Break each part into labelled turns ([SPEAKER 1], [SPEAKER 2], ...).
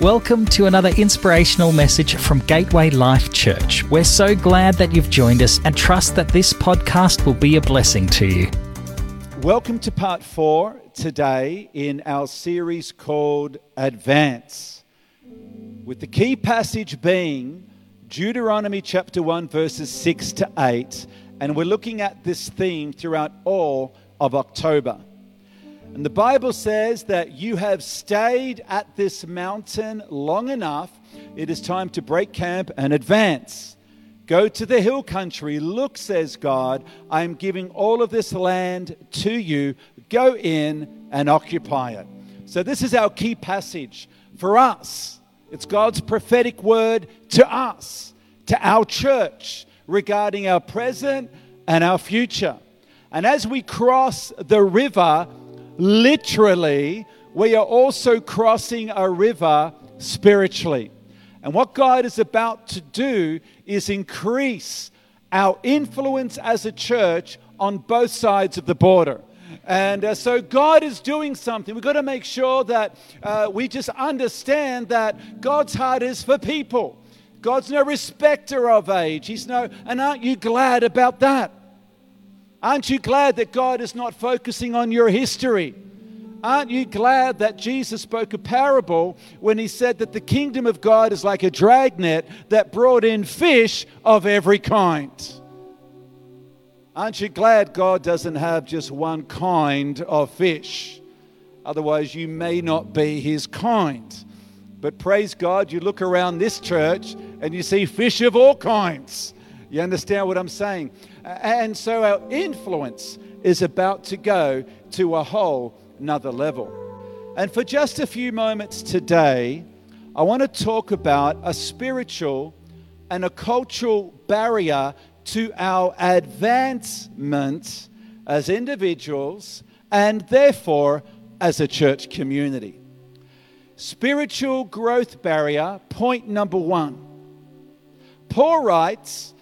[SPEAKER 1] Welcome to another inspirational message from Gateway Life Church. We're so glad that you've joined us and trust that this podcast will be a blessing to you.
[SPEAKER 2] Welcome to part four today in our series called Advance, with the key passage being Deuteronomy chapter 1, verses 6 to 8. And we're looking at this theme throughout all of October. And the Bible says that you have stayed at this mountain long enough. It is time to break camp and advance. Go to the hill country. Look, says God, I am giving all of this land to you. Go in and occupy it. So, this is our key passage for us. It's God's prophetic word to us, to our church, regarding our present and our future. And as we cross the river, literally, we are also crossing a river spiritually. And what God is about to do is increase our influence as a church on both sides of the border. And uh, so God is doing something. We've got to make sure that uh, we just understand that God's heart is for people. God's no respecter of age. He's no, and aren't you glad about that? Aren't you glad that God is not focusing on your history? Aren't you glad that Jesus spoke a parable when he said that the kingdom of God is like a dragnet that brought in fish of every kind? Aren't you glad God doesn't have just one kind of fish? Otherwise, you may not be his kind. But praise God, you look around this church and you see fish of all kinds. You understand what I'm saying? And so our influence is about to go to a whole another level. And for just a few moments today, I want to talk about a spiritual and a cultural barrier to our advancement as individuals and therefore as a church community. Spiritual growth barrier, point number one. Paul writes,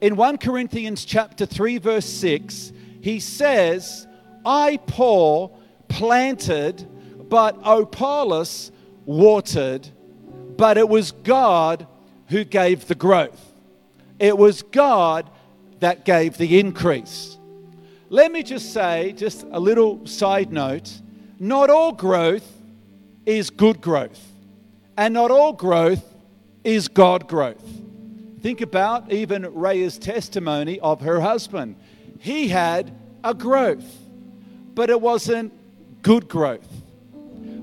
[SPEAKER 2] in 1 Corinthians chapter 3 verse 6, he says, "I Paul planted, but Apollos watered, but it was God who gave the growth. It was God that gave the increase." Let me just say, just a little side note, not all growth is good growth, and not all growth is God growth. Think about even Rhea's testimony of her husband. He had a growth, but it wasn't good growth.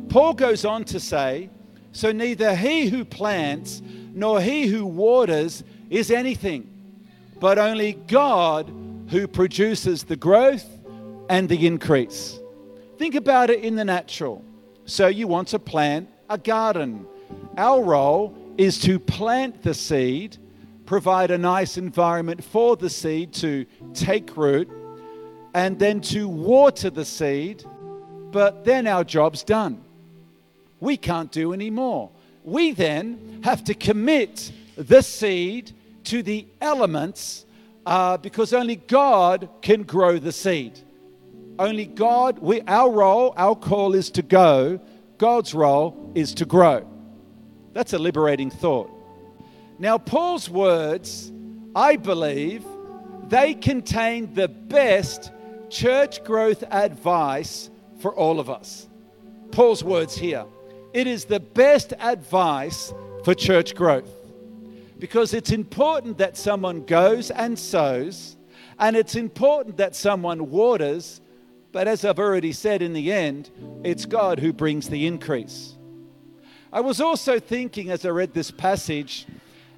[SPEAKER 2] Paul goes on to say, So neither he who plants nor he who waters is anything, but only God who produces the growth and the increase. Think about it in the natural. So you want to plant a garden. Our role is to plant the seed provide a nice environment for the seed to take root and then to water the seed, but then our job's done. We can't do any more. We then have to commit the seed to the elements uh, because only God can grow the seed. Only God, we, our role, our call is to go, God's role is to grow. That's a liberating thought. Now, Paul's words, I believe, they contain the best church growth advice for all of us. Paul's words here. It is the best advice for church growth because it's important that someone goes and sows, and it's important that someone waters, but as I've already said, in the end, it's God who brings the increase. I was also thinking as I read this passage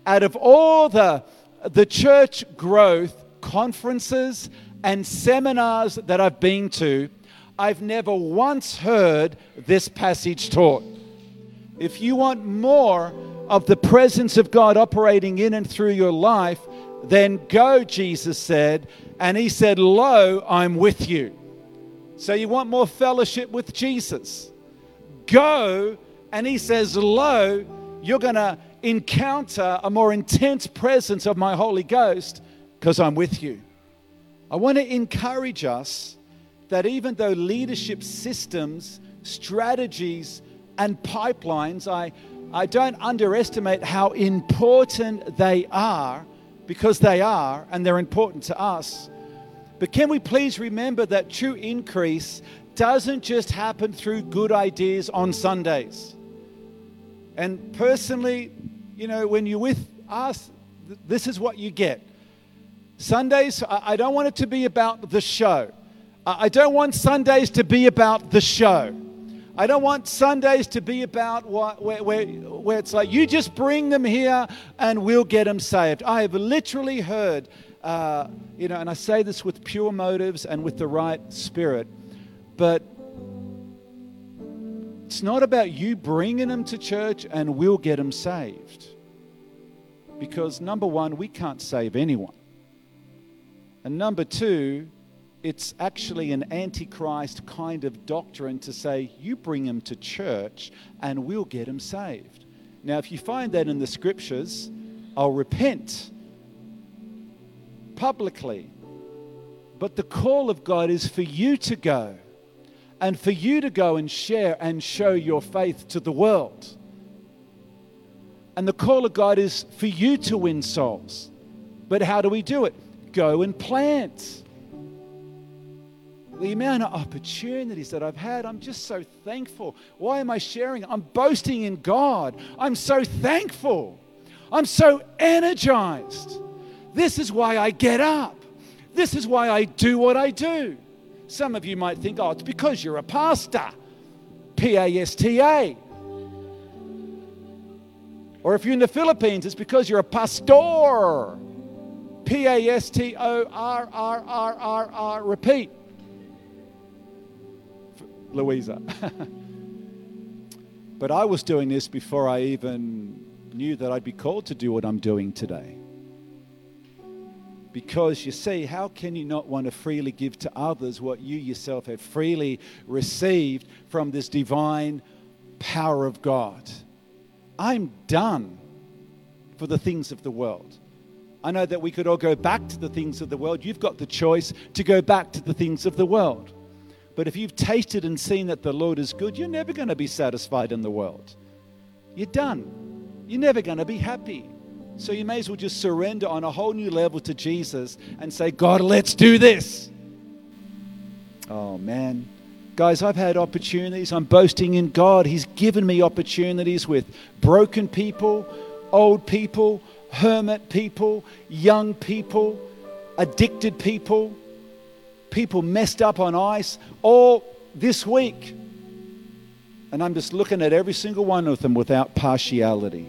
[SPEAKER 2] out of all the, the church growth conferences and seminars that I've been to, I've never once heard this passage taught. If you want more of the presence of God operating in and through your life, then go, Jesus said. And he said, Lo, I'm with you. So you want more fellowship with Jesus? Go, and he says, Lo, you're going to encounter a more intense presence of my Holy Ghost because I'm with you. I want to encourage us that even though leadership systems, strategies, and pipelines, I, I don't underestimate how important they are because they are and they're important to us. But can we please remember that true increase doesn't just happen through good ideas on Sundays? And personally, you know, when you're with us, this is what you get. Sundays, I don't want it to be about the show. I don't want Sundays to be about the show. I don't want Sundays to be about what, where, where, where it's like, you just bring them here and we'll get them saved. I have literally heard, uh, you know, and I say this with pure motives and with the right spirit, but it's not about you bringing them to church and we'll get them saved. Because number one, we can't save anyone. And number two, it's actually an antichrist kind of doctrine to say, you bring them to church and we'll get them saved. Now, if you find that in the scriptures, I'll repent publicly. But the call of God is for you to go and for you to go and share and show your faith to the world. And the call of God is for you to win souls. But how do we do it? Go and plant the amount of opportunities that I've had, I'm just so thankful. Why am I sharing? I'm boasting in God. I'm so thankful. I'm so energized. This is why I get up. This is why I do what I do. Some of you might think, oh, it's because you're a pastor. P A S T A. Or if you're in the Philippines, it's because you're a pastor. P A S T O R R R R R. Repeat. Louisa. but I was doing this before I even knew that I'd be called to do what I'm doing today. Because you see, how can you not want to freely give to others what you yourself have freely received from this divine power of God? I'm done for the things of the world. I know that we could all go back to the things of the world. You've got the choice to go back to the things of the world. But if you've tasted and seen that the Lord is good, you're never going to be satisfied in the world. You're done. You're never going to be happy. So you may as well just surrender on a whole new level to Jesus and say, God, let's do this. Oh, man. Guys, I've had opportunities. I'm boasting in God. He's given me opportunities with broken people, old people, hermit people, young people, addicted people people messed up on ice all this week. And I'm just looking at every single one of them without partiality.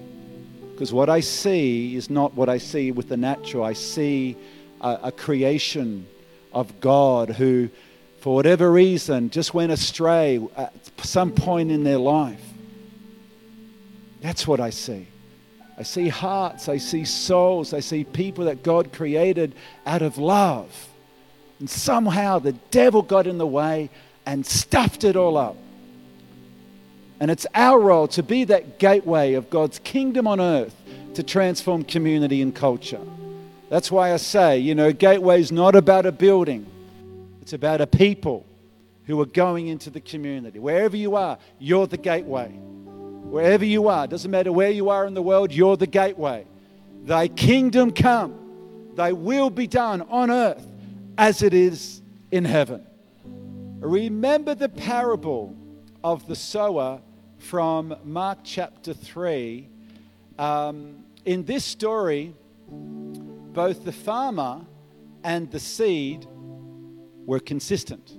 [SPEAKER 2] Because what I see is not what I see with the natural. I see a, a creation of God who, for whatever reason, just went astray at some point in their life. That's what I see. I see hearts, I see souls, I see people that God created out of love. And somehow the devil got in the way and stuffed it all up. And it's our role to be that gateway of God's kingdom on earth to transform community and culture. That's why I say, you know, gateway is not about a building, it's about a people who are going into the community. Wherever you are, you're the gateway. Wherever you are, doesn't matter where you are in the world, you're the gateway. Thy kingdom come, thy will be done on earth as it is in heaven. Remember the parable of the sower from Mark chapter 3. Um, in this story, both the farmer and the seed were consistent.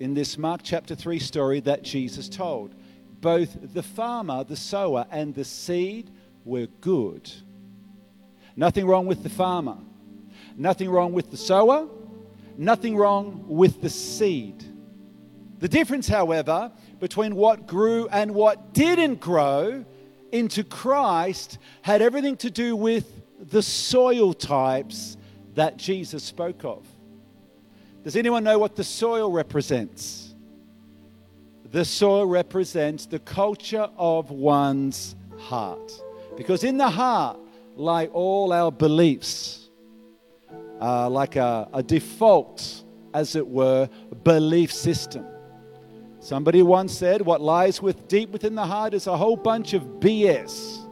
[SPEAKER 2] In this Mark chapter 3 story that Jesus told, both the farmer, the sower, and the seed were good. Nothing wrong with the farmer, nothing wrong with the sower, Nothing wrong with the seed. The difference, however, between what grew and what didn't grow into Christ had everything to do with the soil types that Jesus spoke of. Does anyone know what the soil represents? The soil represents the culture of one's heart. Because in the heart lie all our beliefs uh, like a, a default, as it were, belief system. Somebody once said, What lies with deep within the heart is a whole bunch of BS.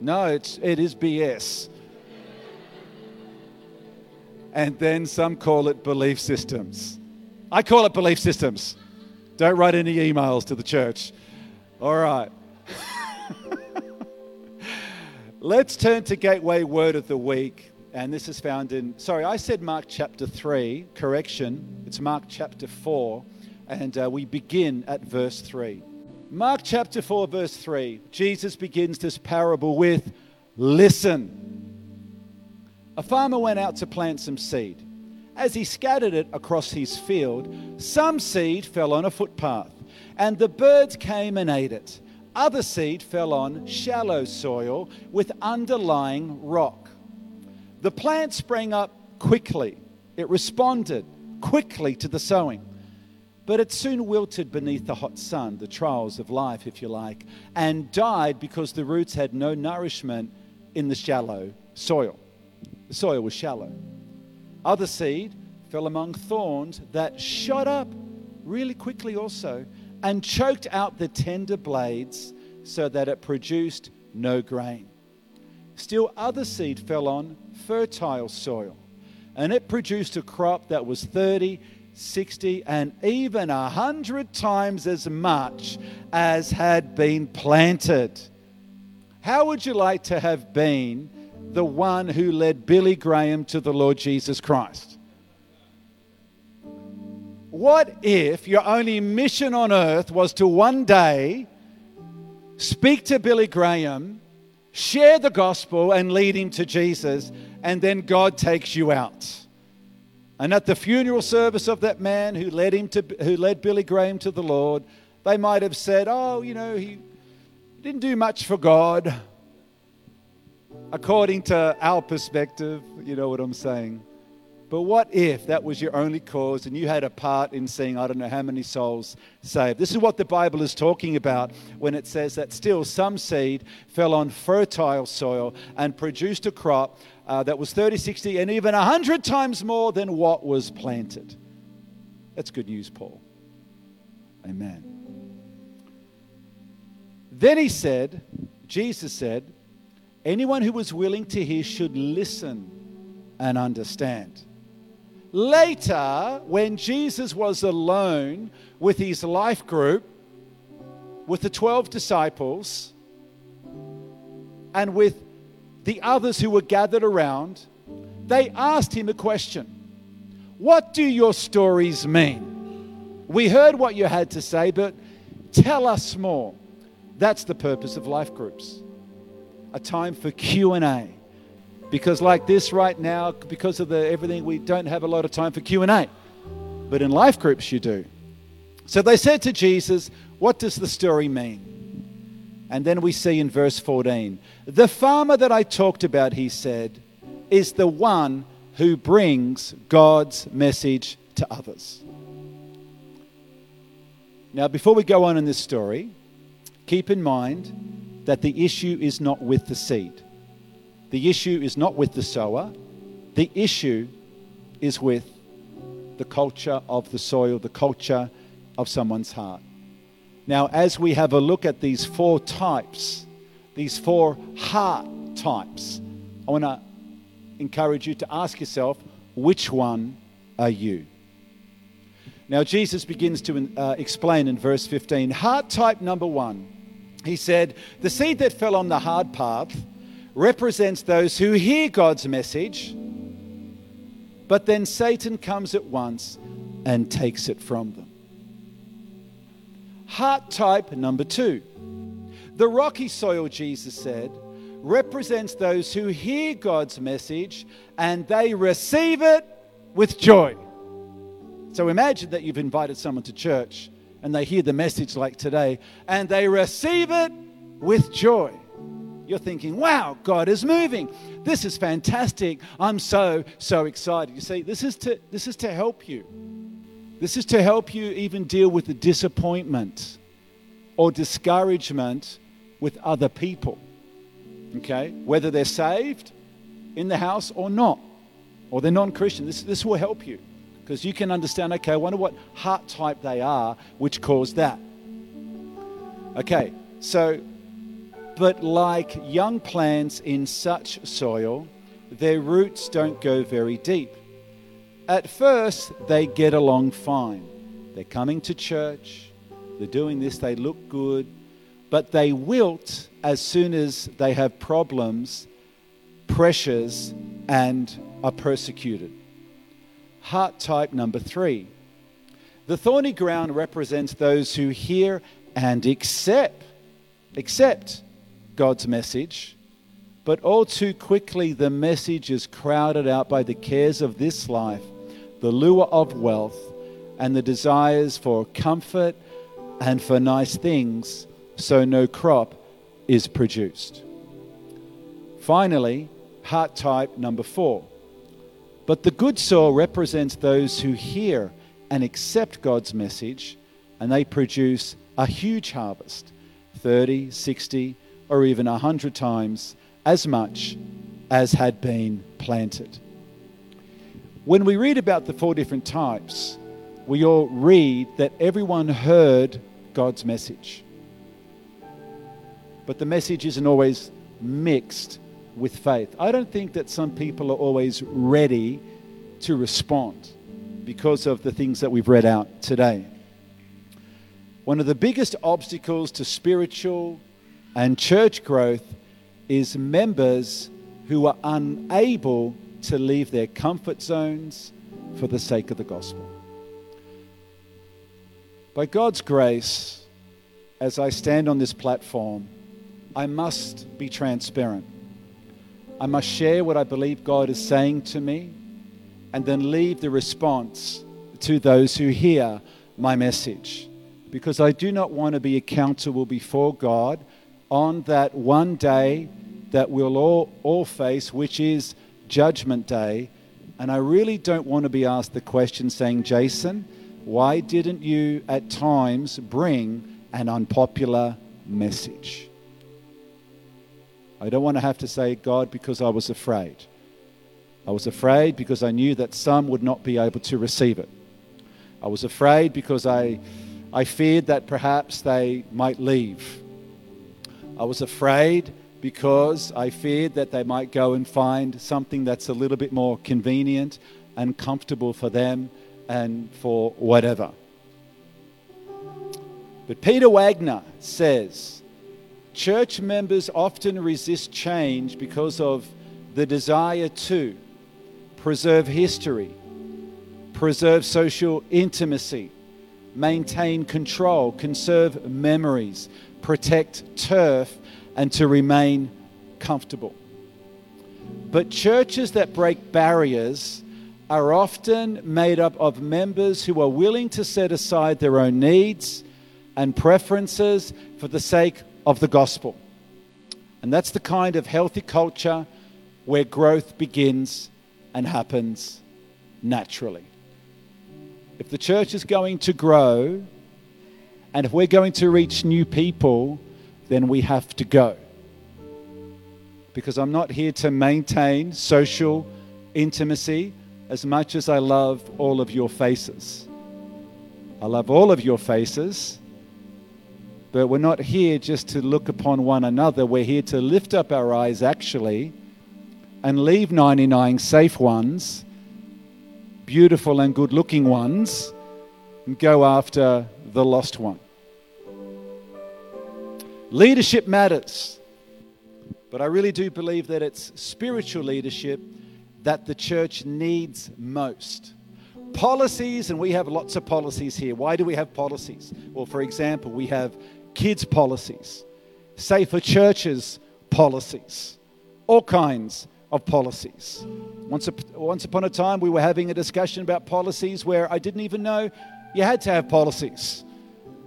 [SPEAKER 2] No, it's, it is BS. And then some call it belief systems. I call it belief systems. Don't write any emails to the church. All right. Let's turn to Gateway Word of the Week. And this is found in, sorry, I said Mark chapter 3, correction. It's Mark chapter 4. And uh, we begin at verse 3. Mark chapter 4, verse 3. Jesus begins this parable with Listen. A farmer went out to plant some seed. As he scattered it across his field, some seed fell on a footpath, and the birds came and ate it. Other seed fell on shallow soil with underlying rock. The plant sprang up quickly. It responded quickly to the sowing. But it soon wilted beneath the hot sun, the trials of life, if you like, and died because the roots had no nourishment in the shallow soil. The soil was shallow. Other seed fell among thorns that shot up really quickly also and choked out the tender blades so that it produced no grain. Still, other seed fell on fertile soil, and it produced a crop that was 30, 60, and even a hundred times as much as had been planted. How would you like to have been the one who led Billy Graham to the Lord Jesus Christ? What if your only mission on earth was to one day speak to Billy Graham, share the gospel, and lead him to Jesus, and then God takes you out? And at the funeral service of that man who led him to who led Billy Graham to the Lord, they might have said, "Oh, you know, he didn't do much for God." according to our perspective, you know what I'm saying. But what if that was your only cause and you had a part in seeing, I don't know how many souls saved? This is what the Bible is talking about when it says that still some seed fell on fertile soil and produced a crop uh, that was 30, 60, and even 100 times more than what was planted. That's good news, Paul. Amen. Then he said, Jesus said, Anyone who was willing to hear should listen and understand. Later, when Jesus was alone with his life group, with the 12 disciples, and with the others who were gathered around, they asked him a question What do your stories mean? We heard what you had to say, but tell us more. That's the purpose of life groups a time for Q&A. Because like this right now, because of the everything, we don't have a lot of time for Q&A. But in life groups you do. So they said to Jesus, "What does the story mean?" And then we see in verse 14, "The farmer that I talked about," he said, "is the one who brings God's message to others." Now, before we go on in this story, keep in mind that the issue is not with the seed. The issue is not with the sower. The issue is with the culture of the soil, the culture of someone's heart. Now, as we have a look at these four types, these four heart types, I want to encourage you to ask yourself, which one are you? Now, Jesus begins to uh, explain in verse 15 heart type number one he said, The seed that fell on the hard path represents those who hear God's message, but then Satan comes at once and takes it from them. Heart type number two. The rocky soil, Jesus said, represents those who hear God's message and they receive it with joy. So imagine that you've invited someone to church and they hear the message like today and they receive it with joy. You're thinking, wow, God is moving. This is fantastic. I'm so, so excited. You see, this is to, this is to help you. This is to help you even deal with the disappointment or discouragement with other people. Okay? Whether they're saved in the house or not, or they're non Christian. This, this will help you. Because you can understand, okay, I wonder what heart type they are, which caused that. Okay, so, but like young plants in such soil, their roots don't go very deep. At first, they get along fine. They're coming to church, they're doing this, they look good, but they wilt as soon as they have problems, pressures, and are persecuted. Heart type number three. The thorny ground represents those who hear and accept, accept God's message, but all too quickly the message is crowded out by the cares of this life, the lure of wealth, and the desires for comfort and for nice things, so no crop is produced. Finally, heart type number four. But the good soil represents those who hear and accept God's message, and they produce a huge harvest 30, 60, or even a 100 times as much as had been planted. When we read about the four different types, we all read that everyone heard God's message. But the message isn't always mixed with faith. I don't think that some people are always ready to respond because of the things that we've read out today. One of the biggest obstacles to spiritual and church growth is members who are unable to leave their comfort zones for the sake of the gospel. By God's grace, as I stand on this platform, I must be transparent. I must share what I believe God is saying to me and then leave the response to those who hear my message. Because I do not want to be accountable before God on that one day that we'll all, all face, which is Judgment Day. And I really don't want to be asked the question saying, Jason, why didn't you at times bring an unpopular message? I don't want to have to say, God, because I was afraid. I was afraid because I knew that some would not be able to receive it. I was afraid because I, I feared that perhaps they might leave. I was afraid because I feared that they might go and find something that's a little bit more convenient and comfortable for them and for whatever. But Peter Wagner says church members often resist change because of the desire to preserve history, preserve social intimacy, maintain control, conserve memories, protect turf, and to remain comfortable. But churches that break barriers are often made up of members who are willing to set aside their own needs and preferences for the sake of the gospel. And that's the kind of healthy culture where growth begins and happens naturally. If the church is going to grow and if we're going to reach new people, then we have to go. Because I'm not here to maintain social intimacy as much as I love all of your faces. I love all of your faces, but we're not here just to look upon one another. We're here to lift up our eyes, actually, and leave 99 safe ones, beautiful and good looking ones, and go after the lost one. Leadership matters, but I really do believe that it's spiritual leadership that the church needs most. Policies, and we have lots of policies here. Why do we have policies? Well, for example, we have kids' policies, safer churches policies, all kinds of policies. Once, once upon a time, we were having a discussion about policies where I didn't even know you had to have policies.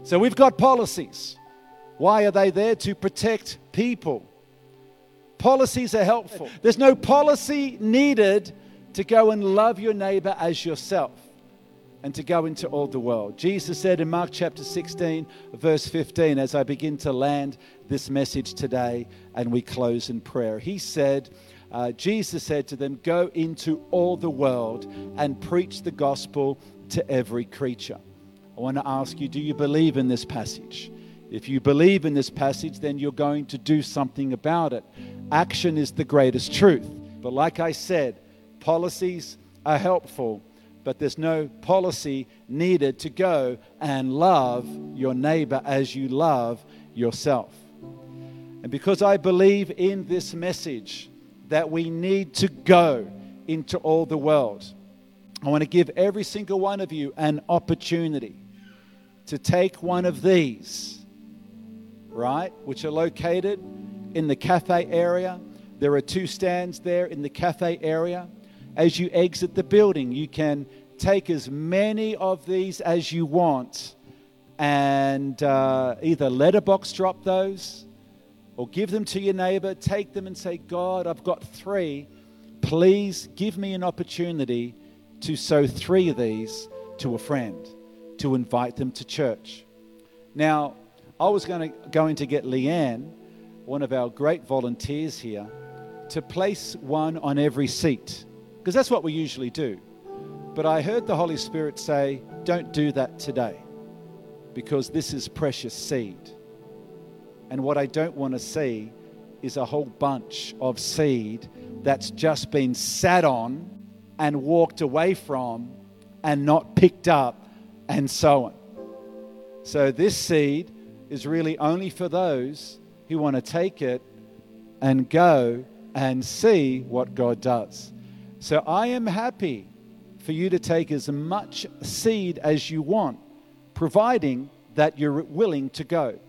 [SPEAKER 2] So we've got policies. Why are they there? To protect people. Policies are helpful. There's no policy needed to go and love your neighbor as yourself and to go into all the world. Jesus said in Mark chapter 16, verse 15, as I begin to land this message today and we close in prayer, He said, uh, Jesus said to them, Go into all the world and preach the gospel to every creature. I want to ask you, do you believe in this passage? If you believe in this passage, then you're going to do something about it. Action is the greatest truth. But like I said, policies are helpful, but there's no policy needed to go and love your neighbor as you love yourself. And because I believe in this message that we need to go into all the world, I want to give every single one of you an opportunity to take one of these, right, which are located in the cafe area. There are two stands there in the cafe area. As you exit the building, you can take as many of these as you want and uh, either letterbox drop those or give them to your neighbor. Take them and say, God, I've got three. Please give me an opportunity to sow three of these to a friend, to invite them to church. Now, I was going to, going to get Leanne, one of our great volunteers here, to place one on every seat, because that's what we usually do. But I heard the Holy Spirit say, don't do that today because this is precious seed. And what I don't want to see is a whole bunch of seed that's just been sat on and walked away from and not picked up and so on. So this seed is really only for those who want to take it and go and see what God does. So I am happy for you to take as much seed as you want providing that you're willing to go.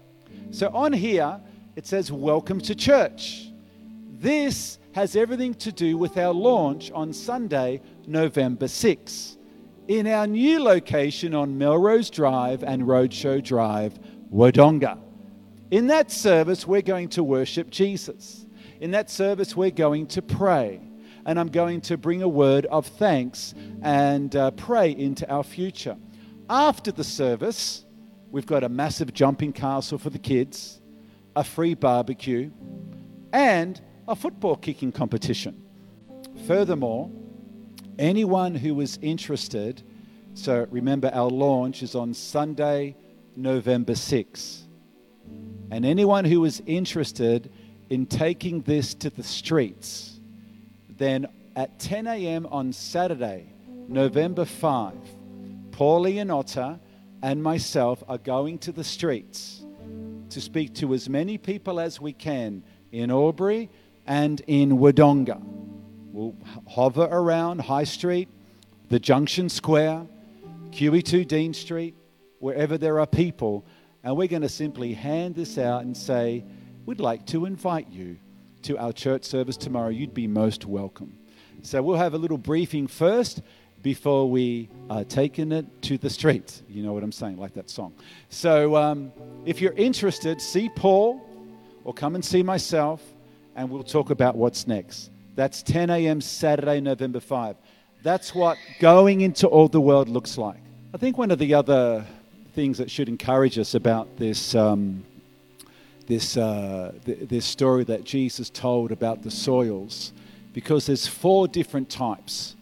[SPEAKER 2] So on here, it says, Welcome to church. This has everything to do with our launch on Sunday, November 6, in our new location on Melrose Drive and Roadshow Drive, Wodonga. In that service, we're going to worship Jesus. In that service, we're going to pray. And I'm going to bring a word of thanks and uh, pray into our future. After the service, we've got a massive jumping castle for the kids, a free barbecue, and a football kicking competition. Furthermore, anyone who is interested, so remember our launch is on Sunday, November 6. And anyone who is interested in taking this to the streets, then at 10 a.m. on Saturday, November 5, Paulie and Otter and myself are going to the streets to speak to as many people as we can in Albury and in Wodonga. We'll hover around High Street, the Junction Square, QE2 Dean Street, wherever there are people, and we're going to simply hand this out and say, We'd like to invite you to our church service tomorrow. You'd be most welcome. So we'll have a little briefing first before we are taking it to the streets. You know what I'm saying, like that song. So um, if you're interested, see Paul or come and see myself, and we'll talk about what's next. That's 10 a.m. Saturday, November 5. That's what going into all the world looks like. I think one of the other things that should encourage us about this. Um, this, uh, th- this story that Jesus told about the soils, because there's four different types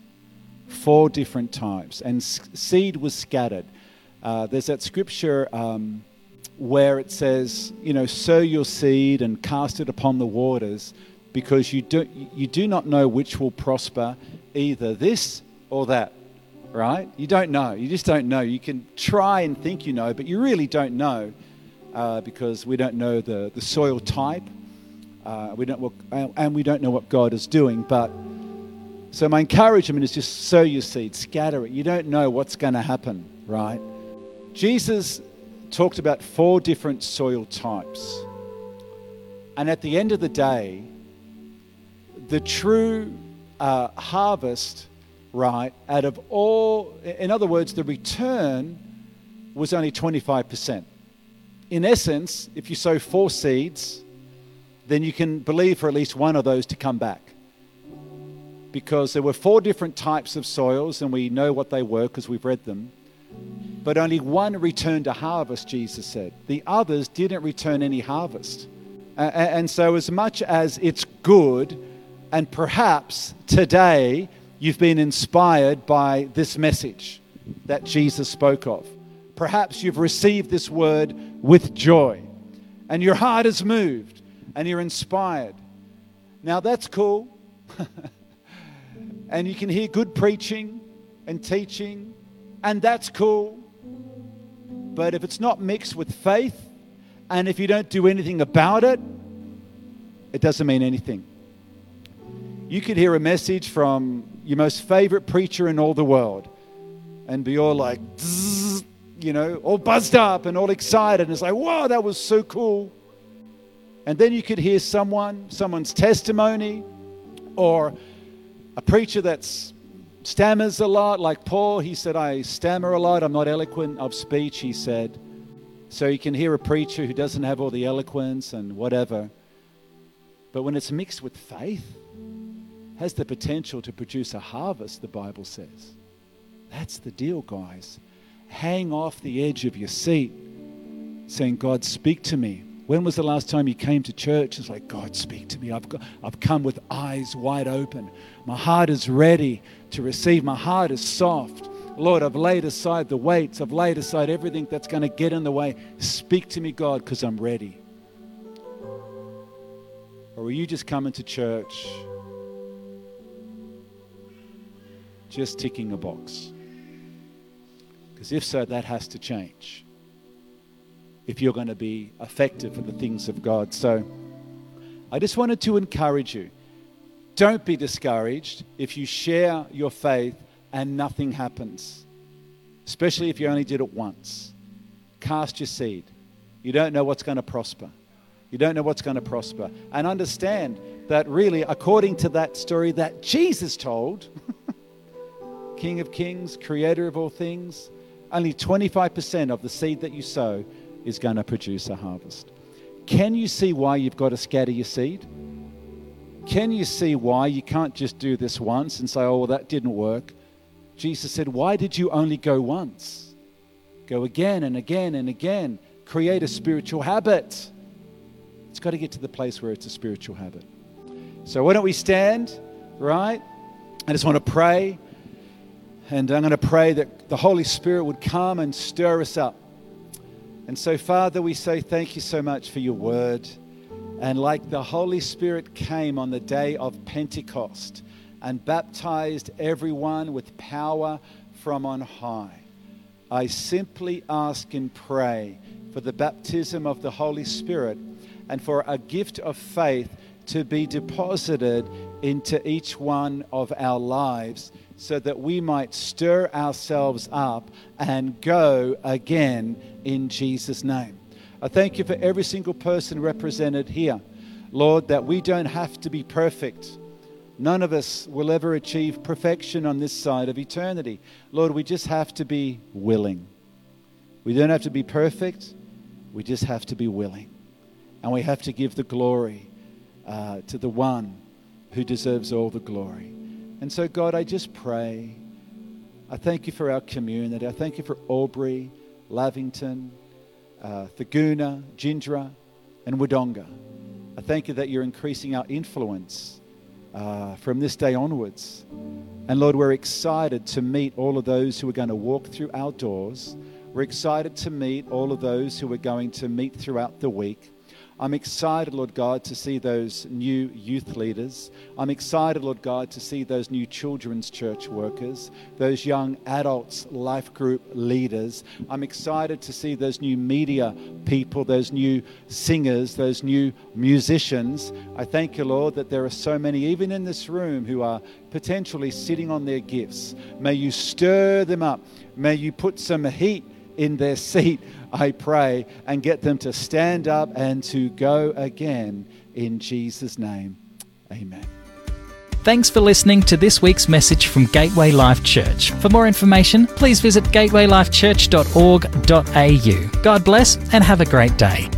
[SPEAKER 2] four different types, and seed was scattered. Uh, there's that scripture um, where it says, you know, sow your seed and cast it upon the waters, because you do, you do not know which will prosper, either this or that, right? You don't know. You just don't know. You can try and think you know, but you really don't know uh, because we don't know the, the soil type. Uh, we don't, and we don't know what God is doing, but so, my encouragement is just sow your seed, scatter it. You don't know what's going to happen, right? Jesus talked about four different soil types. And at the end of the day, the true uh, harvest, right, out of all, in other words, the return was only 25%. In essence, if you sow four seeds, then you can believe for at least one of those to come back because there were four different types of soils, and we know what they were because we've read them. But only one returned a harvest, Jesus said. The others didn't return any harvest. And so, as much as it's good And perhaps today you've been inspired by this message that Jesus spoke of. Perhaps you've received this word with joy and your heart is moved and you're inspired. Now that's cool. and you can hear good preaching and teaching, and that's cool. But if it's not mixed with faith, and if you don't do anything about it, it doesn't mean anything. You could hear a message from your most favorite preacher in all the world and be all like, you know, all buzzed up and all excited. And it's like, wow, that was so cool. And then you could hear someone, someone's testimony, or a preacher that stammers a lot, like Paul. He said, I stammer a lot. I'm not eloquent of speech, he said. So you can hear a preacher who doesn't have all the eloquence and whatever. But when it's mixed with faith, has the potential to produce a harvest, the Bible says. That's the deal, guys. Hang off the edge of your seat, saying, God, speak to me. When was the last time you came to church? It's like, God, speak to me. I've, got, I've come with eyes wide open. My heart is ready to receive. My heart is soft. Lord, I've laid aside the weights. I've laid aside everything that's going to get in the way. Speak to me, God, because I'm ready. Or are you just coming to church just ticking a box? Because if so, that has to change if you're going to be effective for the things of God. So I just wanted to encourage you. Don't be discouraged if you share your faith and nothing happens, especially if you only did it once. Cast your seed. You don't know what's going to prosper. You don't know what's going to prosper. And understand that really, according to that story that Jesus told, King of Kings, creator of all things, only 25% of the seed that you sow is going to produce a harvest. Can you see why you've got to scatter your seed? Can you see why you can't just do this once and say, oh, well, that didn't work? Jesus said, Why did you only go once? Go again and again and again. Create a spiritual habit. It's got to get to the place where it's a spiritual habit. So, why don't we stand, right? I just want to pray. And I'm going to pray that the Holy Spirit would come and stir us up. And so, Father, we say thank you so much for your word. And like the Holy Spirit came on the day of Pentecost and baptized everyone with power from on high, I simply ask and pray for the baptism of the Holy Spirit and for a gift of faith to be deposited into each one of our lives so that we might stir ourselves up and go again in Jesus' name. I thank you for every single person represented here. Lord, that we don't have to be perfect. None of us will ever achieve perfection on this side of eternity. Lord, we just have to be willing. We don't have to be perfect, we just have to be willing. And we have to give the glory uh, to the one who deserves all the glory. And so, God, I just pray. I thank you for our community. I thank you for Albury, Lavington, uh, Jindera, and Wodonga. I thank you that you're increasing our influence uh, from this day onwards. And Lord, we're excited to meet all of those who are going to walk through our doors. We're excited to meet all of those who are going to meet throughout the week. I'm excited, Lord God, to see those new youth leaders. I'm excited, Lord God, to see those new children's church workers, those young adults life group leaders. I'm excited to see those new media people, those new singers, those new musicians. I thank you, Lord, that there are so many, even in this room, who are potentially sitting on their gifts. May you stir them up. May you put some heat in their seat, I pray, and get them to stand up and to go again in Jesus' name. Amen.
[SPEAKER 1] Thanks for listening to this week's message from Gateway Life Church. For more information, please visit gatewaylifechurch.org.au. God bless and have a great day.